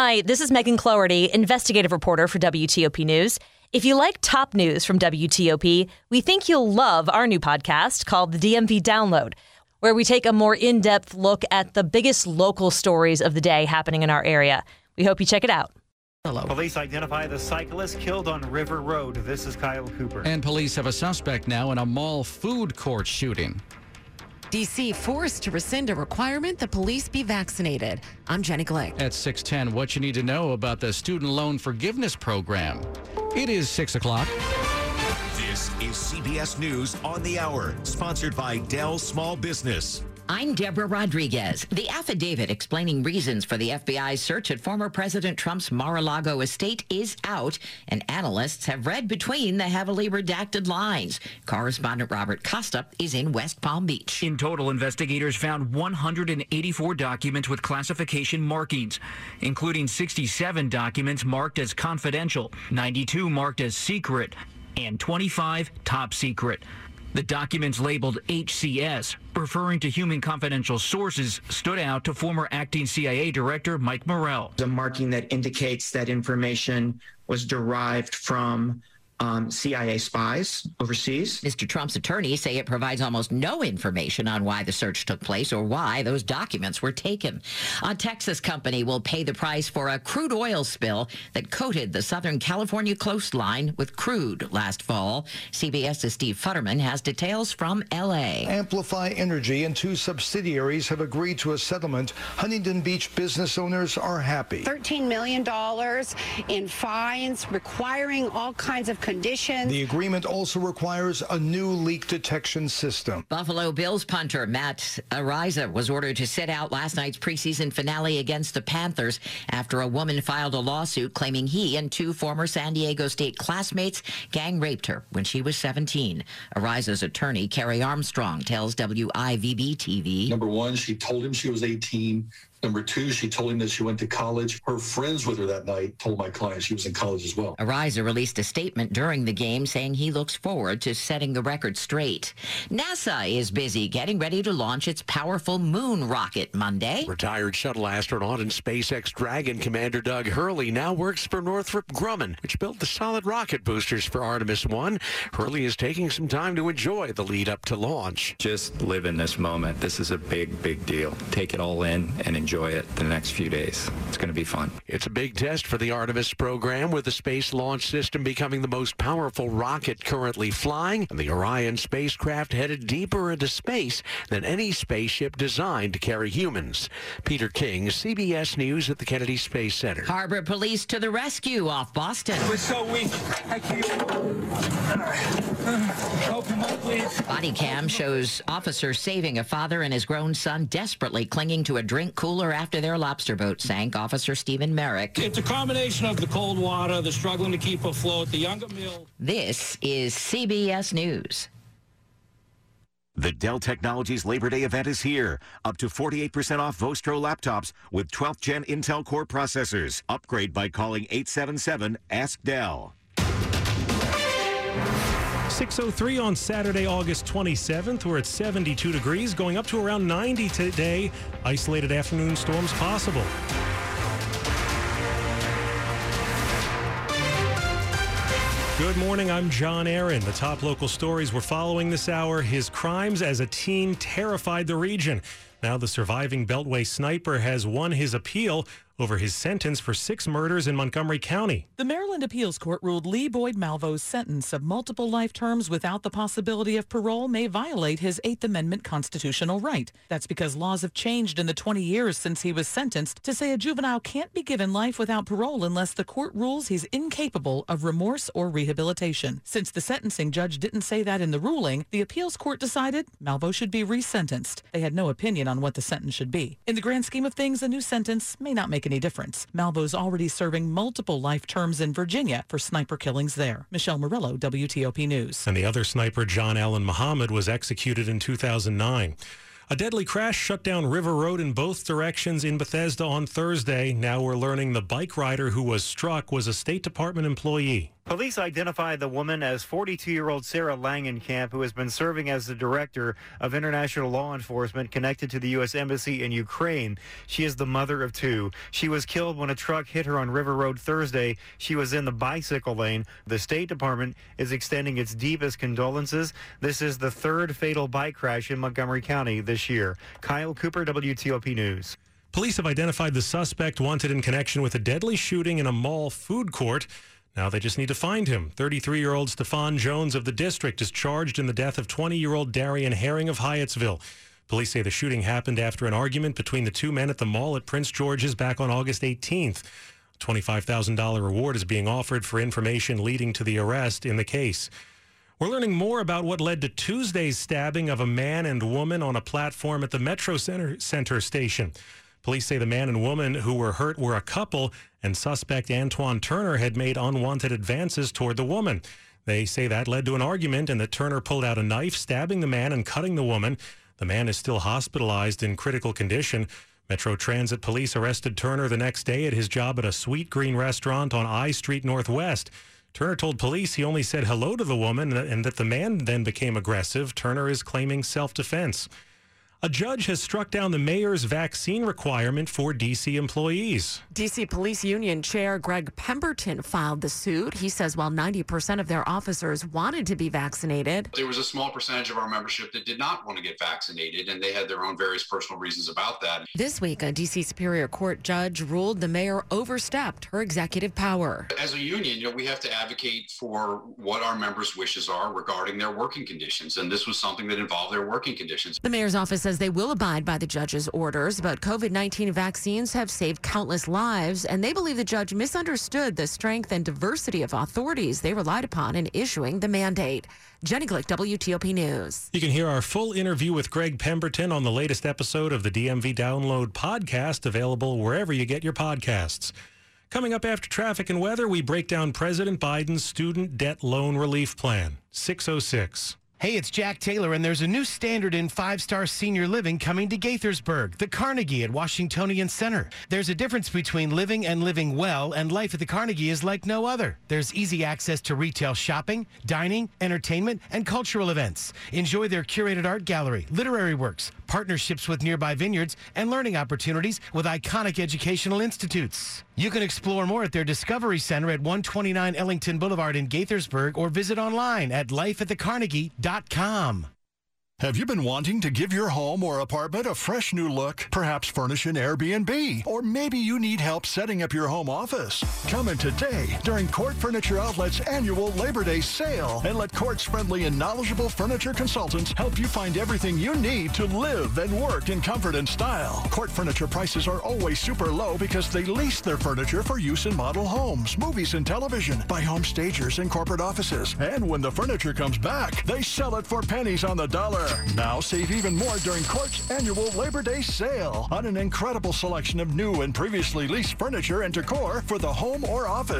Hi, this is Megan Cloherty, investigative reporter for WTOP News. If you like top news from WTOP, we think you'll love our new podcast called the DMV Download, where we take a more in depth look at the biggest local stories of the day happening in our area. We hope you check it out. Hello. Police identify the cyclist killed on River Road. This is Kyle Cooper. And police have a suspect now in a mall food court shooting. DC forced to rescind a requirement that police be vaccinated. I'm Jenny Glick. At 610, what you need to know about the student loan forgiveness program. It is 6 o'clock. This is CBS News on the Hour, sponsored by Dell Small Business. I'm Deborah Rodriguez. The affidavit explaining reasons for the FBI's search at former President Trump's Mar-a-Lago estate is out, and analysts have read between the heavily redacted lines. Correspondent Robert Costa is in West Palm Beach. In total, investigators found 184 documents with classification markings, including 67 documents marked as confidential, 92 marked as secret, and 25 top secret. The documents labeled HCS, referring to human confidential sources, stood out to former acting CIA Director Mike Morell. A marking that indicates that information was derived from um, CIA spies overseas. Mr. Trump's attorneys say it provides almost no information on why the search took place or why those documents were taken. A Texas company will pay the price for a crude oil spill that coated the Southern California coastline with crude last fall. CBS's Steve Futterman has details from L.A. Amplify Energy and two subsidiaries have agreed to a settlement. Huntington Beach business owners are happy. $13 million in fines requiring all kinds of conditions. The agreement also requires a new leak detection system. Buffalo Bills punter Matt Araiza was ordered to sit out last night's preseason finale against the Panthers after a woman filed a lawsuit claiming he and two former San Diego State classmates gang raped her when she was 17. Araiza's attorney, Kerry Armstrong, tells WIVB TV. Number one, she told him she was 18. Number two, she told him that she went to college. Her friends with her that night told my client she was in college as well. Araiza released a statement during the game saying he looks forward to setting the record straight. NASA is busy getting ready to launch its powerful moon rocket Monday. Retired shuttle astronaut and SpaceX Dragon commander Doug Hurley now works for Northrop Grumman, which built the solid rocket boosters for Artemis 1. Hurley is taking some time to enjoy the lead up to launch. Just live in this moment. This is a big, big deal. Take it all in and enjoy enjoy it the next few days. It's going to be fun. It's a big test for the Artemis program, with the Space Launch System becoming the most powerful rocket currently flying, and the Orion spacecraft headed deeper into space than any spaceship designed to carry humans. Peter King, CBS News at the Kennedy Space Center. Harbor Police to the rescue off Boston. We're so weak. I can't. Help him up, please. Body cam shows officers saving a father and his grown son desperately clinging to a drink cooler after their lobster boat sank. Officer Stephen Merrick. It's a combination of the cold water, the struggling to keep afloat, the younger meal. This is CBS News. The Dell Technologies Labor Day event is here. Up to 48% off Vostro laptops with 12th gen Intel Core processors. Upgrade by calling 877 Ask Dell. 603 on Saturday, August 27th. We're at 72 degrees, going up to around 90 today. Isolated afternoon storms possible. Good morning. I'm John Aaron. The top local stories we're following this hour. His crimes as a teen terrified the region. Now, the surviving Beltway sniper has won his appeal over his sentence for six murders in Montgomery County. The Maryland Appeals Court ruled Lee Boyd Malvo's sentence of multiple life terms without the possibility of parole may violate his Eighth Amendment constitutional right. That's because laws have changed in the 20 years since he was sentenced to say a juvenile can't be given life without parole unless the court rules he's incapable of remorse or rehabilitation. Since the sentencing judge didn't say that in the ruling, the appeals court decided Malvo should be resentenced. They had no opinion on what the sentence should be. In the grand scheme of things, a new sentence may not make any difference. Malvo's already serving multiple life terms in Virginia for sniper killings there. Michelle Murillo, WTOP News. And the other sniper, John Allen Muhammad, was executed in 2009. A deadly crash shut down River Road in both directions in Bethesda on Thursday. Now we're learning the bike rider who was struck was a State Department employee. Police identify the woman as 42 year old Sarah Langenkamp, who has been serving as the director of international law enforcement connected to the U.S. Embassy in Ukraine. She is the mother of two. She was killed when a truck hit her on River Road Thursday. She was in the bicycle lane. The State Department is extending its deepest condolences. This is the third fatal bike crash in Montgomery County this year. Kyle Cooper, WTOP News. Police have identified the suspect wanted in connection with a deadly shooting in a mall food court. Now they just need to find him. 33 year old Stefan Jones of the district is charged in the death of 20 year old Darian Herring of Hyattsville. Police say the shooting happened after an argument between the two men at the mall at Prince George's back on August 18th. A $25,000 reward is being offered for information leading to the arrest in the case. We're learning more about what led to Tuesday's stabbing of a man and woman on a platform at the Metro Center, Center station. Police say the man and woman who were hurt were a couple, and suspect Antoine Turner had made unwanted advances toward the woman. They say that led to an argument and that Turner pulled out a knife, stabbing the man and cutting the woman. The man is still hospitalized in critical condition. Metro Transit police arrested Turner the next day at his job at a Sweetgreen restaurant on I Street Northwest. Turner told police he only said hello to the woman and that the man then became aggressive. Turner is claiming self defense. A judge has struck down the mayor's vaccine requirement for D.C. employees. D.C. Police Union Chair Greg Pemberton filed the suit. He says while 90% of their officers wanted to be vaccinated, there was a small percentage of our membership that did not want to get vaccinated, and they had their own various personal reasons about that. This week, a D.C. Superior Court judge ruled the mayor overstepped her executive power. As a union, you know, we have to advocate for what our members' wishes are regarding their working conditions, and this was something that involved their working conditions. The mayor's office says they will abide by the judge's orders, but COVID 19 vaccines have saved countless lives, and they believe the judge misunderstood the strength and diversity of authorities they relied upon in issuing the mandate. Jenny Glick, WTOP News. You can hear our full interview with Greg Pemberton on the latest episode of the DMV Download podcast, available wherever you get your podcasts. Coming up after traffic and weather, we break down President Biden's student debt loan relief plan. 606. Hey, it's Jack Taylor, and there's a new standard in five star senior living coming to Gaithersburg, the Carnegie at Washingtonian Center. There's a difference between living and living well, and life at the Carnegie is like no other. There's easy access to retail shopping, dining, entertainment, and cultural events. Enjoy their curated art gallery, literary works, partnerships with nearby vineyards, and learning opportunities with iconic educational institutes. You can explore more at their Discovery Center at 129 Ellington Boulevard in Gaithersburg or visit online at lifeatthecarnegie.com. Have you been wanting to give your home or apartment a fresh new look? Perhaps furnish an Airbnb? Or maybe you need help setting up your home office? Come in today during Court Furniture Outlet's annual Labor Day sale and let Court's friendly and knowledgeable furniture consultants help you find everything you need to live and work in comfort and style. Court Furniture prices are always super low because they lease their furniture for use in model homes, movies, and television by home stagers and corporate offices. And when the furniture comes back, they sell it for pennies on the dollar. Now save even more during Court's annual Labor Day sale on an incredible selection of new and previously leased furniture and decor for the home or office.